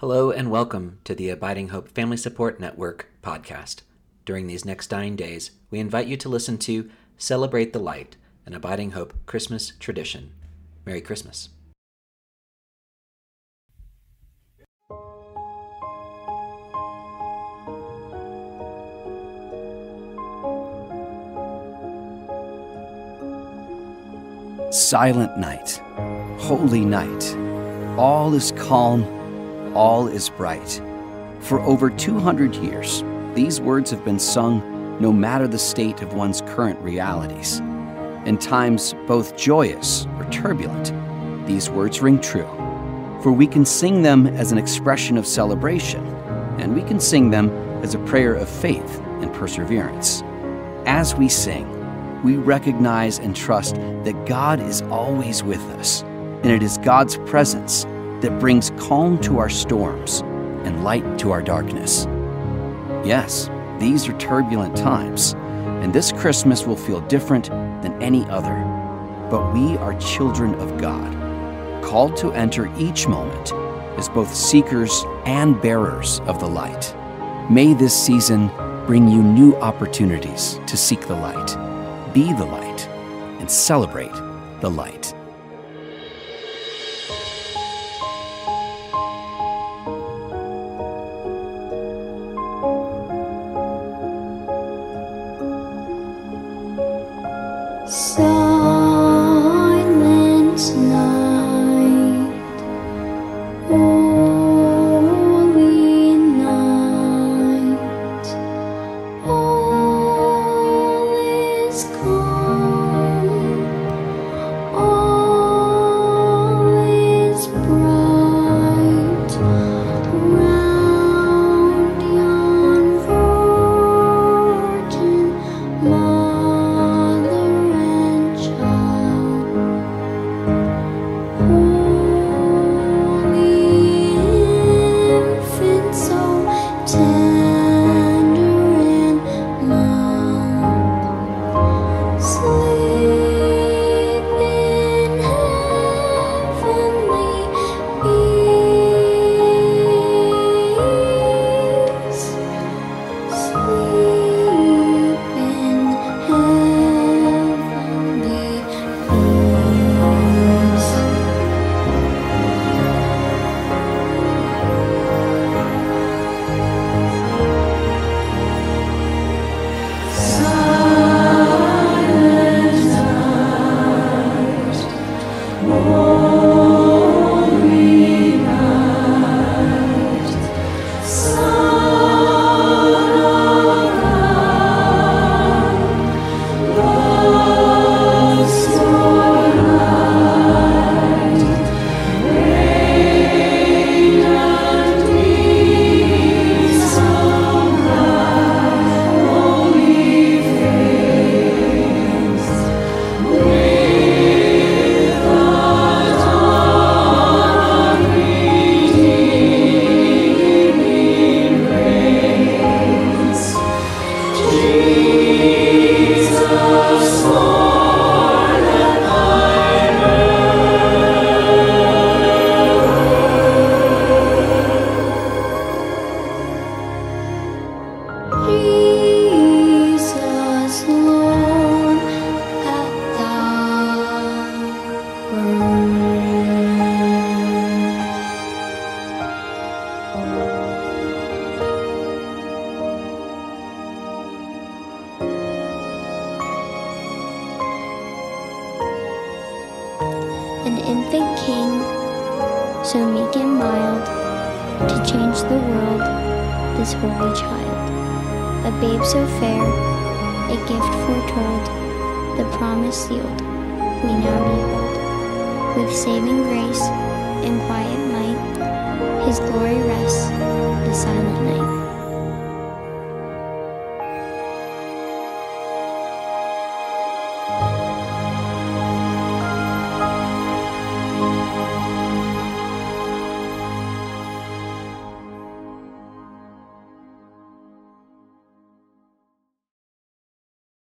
Hello and welcome to the Abiding Hope Family Support Network podcast. During these next nine days, we invite you to listen to Celebrate the Light, an Abiding Hope Christmas tradition. Merry Christmas. Silent night, holy night, all is calm, all is bright. For over 200 years, these words have been sung no matter the state of one's current realities. In times both joyous or turbulent, these words ring true. For we can sing them as an expression of celebration, and we can sing them as a prayer of faith and perseverance. As we sing, we recognize and trust that God is always with us, and it is God's presence that brings calm to our storms and light to our darkness. Yes, these are turbulent times, and this Christmas will feel different than any other. But we are children of God, called to enter each moment as both seekers and bearers of the light. May this season bring you new opportunities to seek the light be the light, and celebrate the light. So an infant king, so meek and mild, to change the world, this holy child. A babe so fair, a gift foretold, the promise sealed, we now behold. With saving grace and quiet might, his glory rests the silent night.